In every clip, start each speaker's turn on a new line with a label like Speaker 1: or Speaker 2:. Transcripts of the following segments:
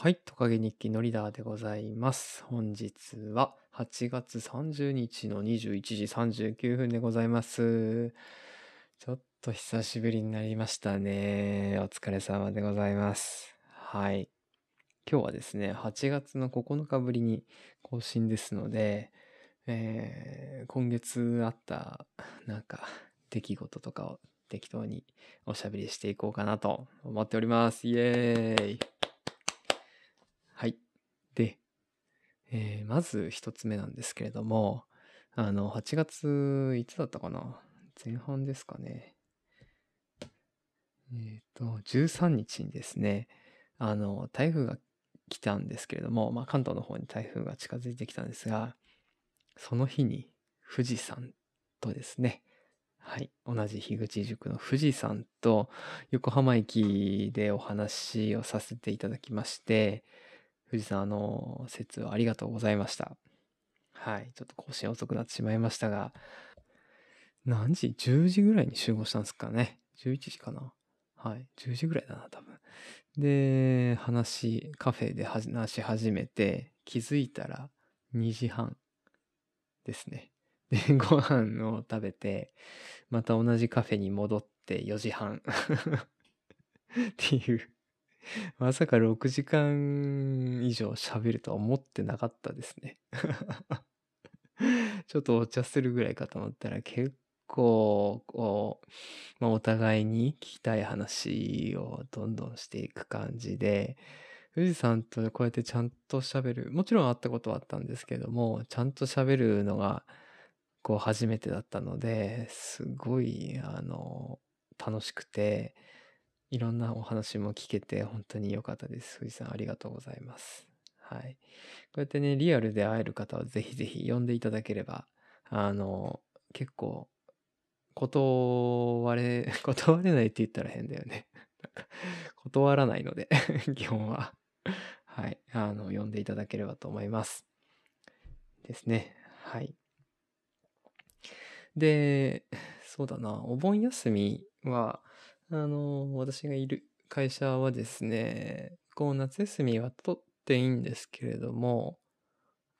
Speaker 1: はい、トカゲ日記のリーダーでございます。本日は8月30日の21時39分でございます。ちょっと久しぶりになりましたね。お疲れ様でございます。はい。今日はですね、8月の9日ぶりに更新ですので、えー今月あったなんか出来事とかを適当におしゃべりしていこうかなと思っております。イエーイ。で、えーまず一つ目なんですけれども、あの、8月、いつだったかな？前半ですかね。えっ、と、13日にですね、あの、台風が来たんですけれども、まあ、関東の方に台風が近づいてきたんですが、その日に富士山とですね、はい、同じ樋口塾の富士山と横浜駅でお話をさせていただきまして、富士山の説はありがとうございました。はい、ちょっと更新遅くなってしまいましたが、何時 ?10 時ぐらいに集合したんですかね。11時かな。はい、10時ぐらいだな、多分。で、話、カフェで話し始めて、気づいたら2時半ですね。で、ご飯を食べて、また同じカフェに戻って4時半 っていう、まさか6時間以上喋るとは思ってなかったですね。ちょっとお茶するぐらいかと思ったら結構、こう、まあ、お互いに聞きたい話をどんどんしていく感じで、富士山とこうやってちゃんと喋る、もちろん会ったことはあったんですけども、ちゃんと喋るのが、こう初めてだったので、すごい、あの、楽しくて、いろんなお話も聞けて本当に良かったです。富士山ありがとうございます。はい。こうやってね、リアルで会える方はぜひぜひ呼んでいただければ、あの、結構、断れ、断れないって言ったら変だよね。断らないので、基本は。はい。あの、呼んでいただければと思います。ですね。はい。で、そうだな、お盆休みは、あの、私がいる会社はですね、こう、夏休みは取っていいんですけれども、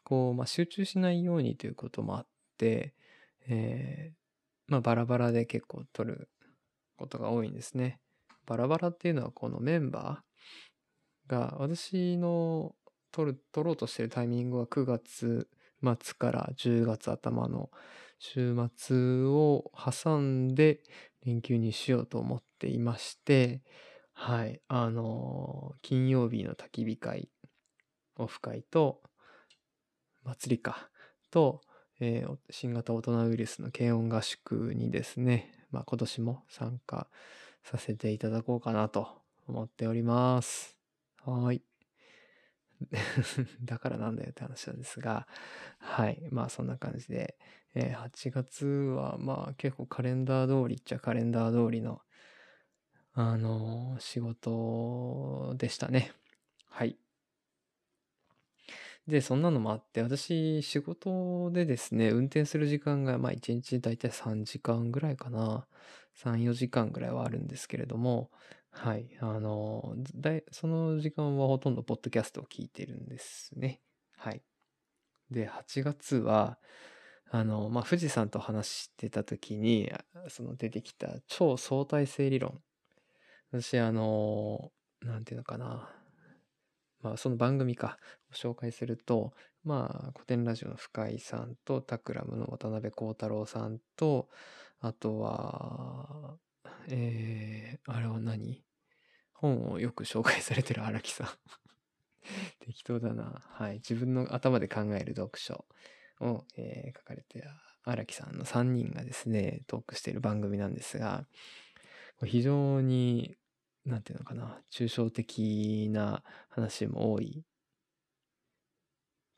Speaker 1: こう、まあ、集中しないようにということもあって、えーまあ、バラバラで結構取ることが多いんですね。バラバラっていうのは、このメンバーが、私の取る、取ろうとしてるタイミングは9月末から10月頭の週末を挟んで連休にしようと思っていまして、はい、あの、金曜日の焚き火会、オフ会と、祭りか、と、えー新型大人ウイルスの軽音合宿にですね、まあ、今年も参加させていただこうかなと思っております。はい。だからなんだよって話なんですが、はい。まあそんな感じで、えー8月はまあ結構カレンダー通りっちゃカレンダー通りの、あのー仕事でしたね。はい。で、そんなのもあって、私、仕事でですね、運転する時間が、まあ、1日だいたい3時間ぐらいかな。3、4時間ぐらいはあるんですけれども、はい。あの、だいその時間はほとんどポッドキャストを聞いてるんですね。はい。で、8月は、あの、まあ、富士山と話してた時に、その出てきた超相対性理論。私、あの、なんていうのかな。まあ、その番組か、紹介すると、まあ、古典ラジオの深井さんと、タクラムの渡辺幸太郎さんと、あとは、えー、あれは何？本をよく紹介されてる荒木さん。適当だな。はい。自分の頭で考える読書を、えー書かれて荒木さんの3人がですね、トークしている番組なんですが、非常に、なんていうのかな、抽象的な話も多い、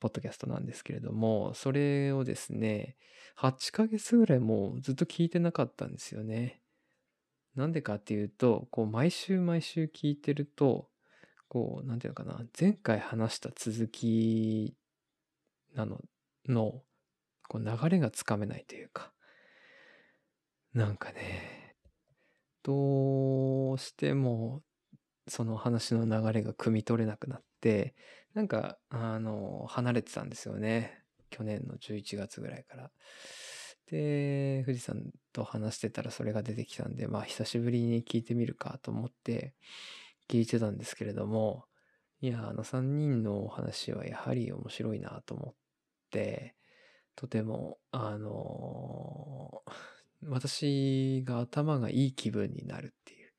Speaker 1: ポッドキャストなんですけれども、それをですね、8ヶ月ぐらいもうずっと聞いてなかったんですよね。なんでかっていうと、こう、毎週毎週聞いてると、こう、なんていうのかな、前回話した続きなの、の、こう、流れがつかめないというか、なんかね、どうしても、その話の流れが汲み取れなくなって、なんか、あの、離れてたんですよね。去年の11月ぐらいから。で、富士山と話してたらそれが出てきたんで、まあ久しぶりに聞いてみるかと思って聞いてたんですけれども、いや、あの3人のお話はやはり面白いなと思って、とても、あの 私が頭がいい気分になるっていう。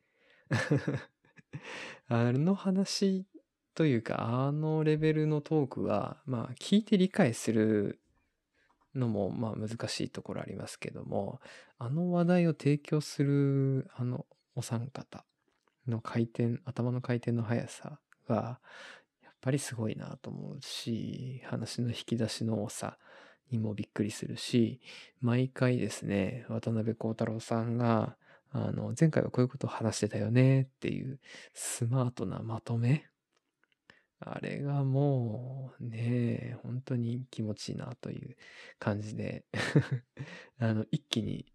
Speaker 1: あの話というか、あのレベルのトークは、まあ聞いて理解するのもまあ難しいところありますけども、あの話題を提供するあのお三方の回転、頭の回転の速さが、ぱりすごいなと思うし、話の引き出しの多さにもびっくりするし、毎回ですね、渡辺幸太郎さんが、あの、前回はこういうことを話してたよねっていうスマートなまとめ。あれがもうね、本当に気持ちいいなという感じで あの、一気に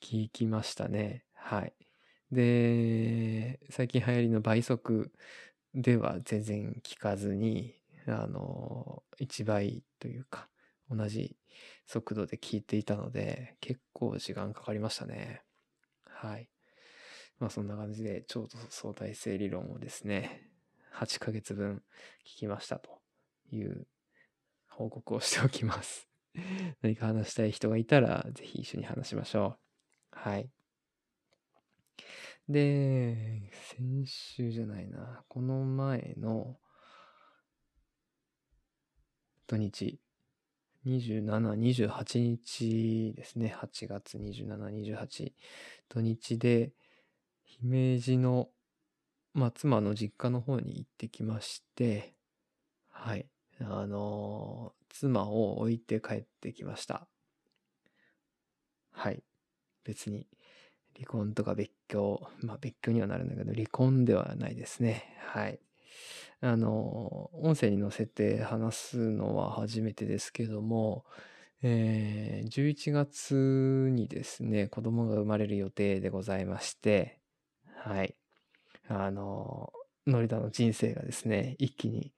Speaker 1: 聞きましたね。はい。で、最近流行りの倍速では全然聞かずに、あの、1倍というか、同じ速度で聞いていたので、結構時間かかりましたね。はい。まあそんな感じで、超相対性理論をですね、8ヶ月分聞きましたという報告をしておきます。何か話したい人がいたら、ぜひ一緒に話しましょう。はい。で、先週じゃないな、この前の土日、27、28日ですね。8月27、28土日で、姫路の、まあ、妻の実家の方に行ってきまして、はい。あのー妻を置いて帰ってきました。はい。別に、離婚とか別居、まあ別居にはなるんだけど、離婚ではないですね。はい。あの、音声に載せて話すのは初めてですけども、えー11月にですね、子供が生まれる予定でございまして、はい。あの、ノリダの人生がですね、一気に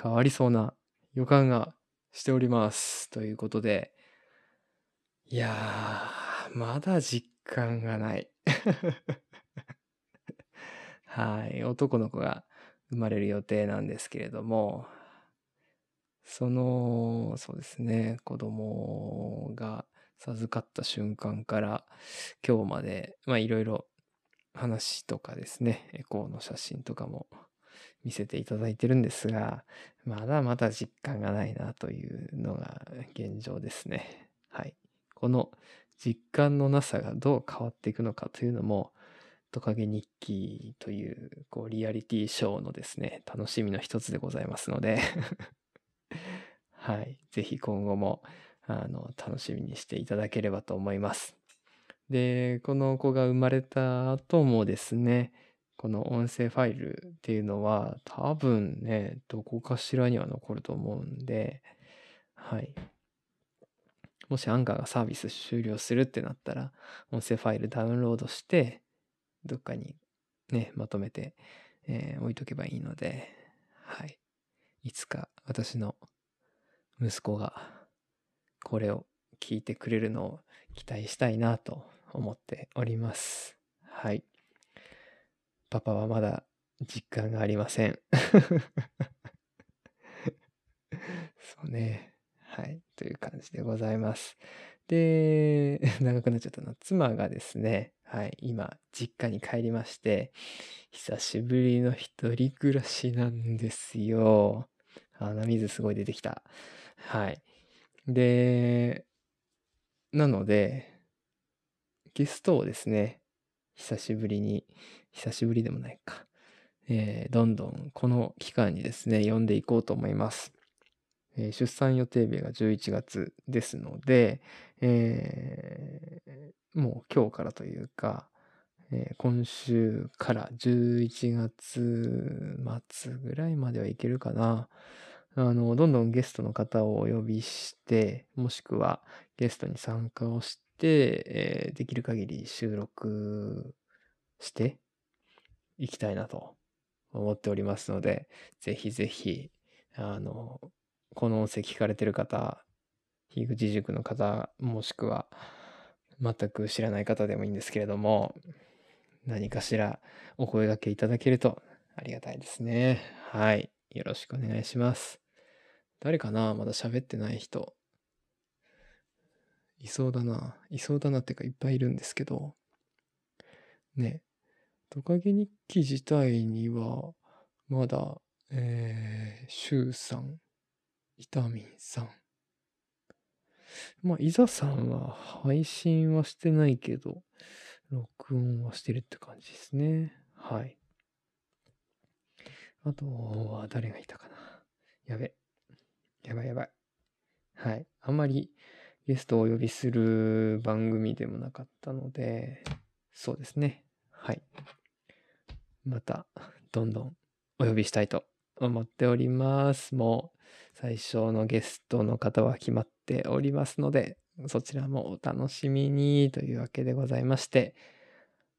Speaker 1: 変わりそうな予感がしております。ということで、いやー、まだ実感がない。はい。男の子が生まれる予定なんですけれども、その、そうですね、子供が授かった瞬間から今日まで、まあいろいろ話とかですね、エコーの写真とかも見せていただいてるんですが、まだまだ実感がないなというのが現状ですね。はい。この実感のなさがどう変わっていくのかというのも、トカゲ日記という、こう、リアリティショーのですね、楽しみの一つでございますので、はい。ぜひ今後も、あの、楽しみにしていただければと思います。で、この子が生まれた後もですね、この音声ファイルっていうのは多分ね、どこかしらには残ると思うんで、はい。もしアンカーがサービス終了するってなったら、音声ファイルダウンロードして、どっかにね、まとめて、えー置いとけばいいので、はい。いつか私の息子がこれを聞いてくれるのを期待したいなと思っております。はい。パパはまだ実感がありません。そうね。はい。という感じでございます。で、長くなっちゃったな。妻がですね、はい、今、実家に帰りまして、久しぶりの一人暮らしなんですよ。鼻水すごい出てきた。はい。で、なので、ゲストをですね、久しぶりに、久しぶりでもないか、えーどんどんこの期間にですね、呼んでいこうと思います。えー出産予定日が11月ですので、えーもう今日からというか、えー今週から11月末ぐらいまではいけるかな。あの、どんどんゲストの方をお呼びして、もしくはゲストに参加をして、えーできる限り収録していきたいなと思っておりますので、ぜひぜひ、あの、この音声聞かれてる方、樋口塾の方、もしくは、全く知らない方でもいいんですけれども、何かしらお声掛けいただけるとありがたいですね。はい。よろしくお願いします。誰かな？まだ喋ってない人。いそうだな。いそうだなってかいっぱいいるんですけど。ね。トカゲ日記自体には、まだ、えー、シュウさん、イタミンさん。まあ、イザさんは配信はしてないけど、録音はしてるって感じですね。はい。あとは誰がいたかな。やべ。やばいやばい。はい。あんまりゲストをお呼びする番組でもなかったので、そうですね。はい。また、どんどんお呼びしたいと思っております。もう、最初のゲストの方は決まっておりますので、そちらもお楽しみにというわけでございまして、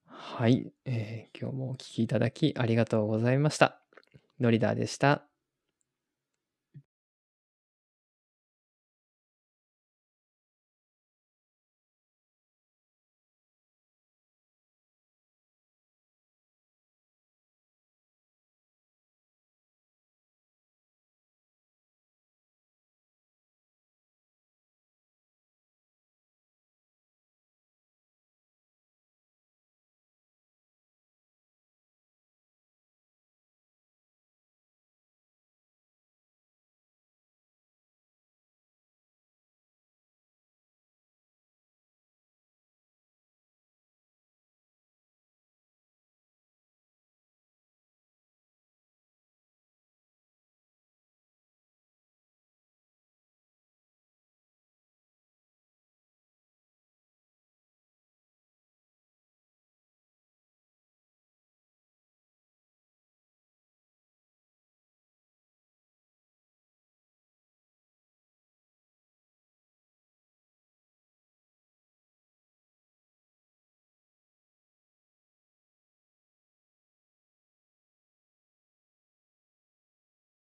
Speaker 1: はい、えー、今日もお聴きいただきありがとうございました。ノリダーでした。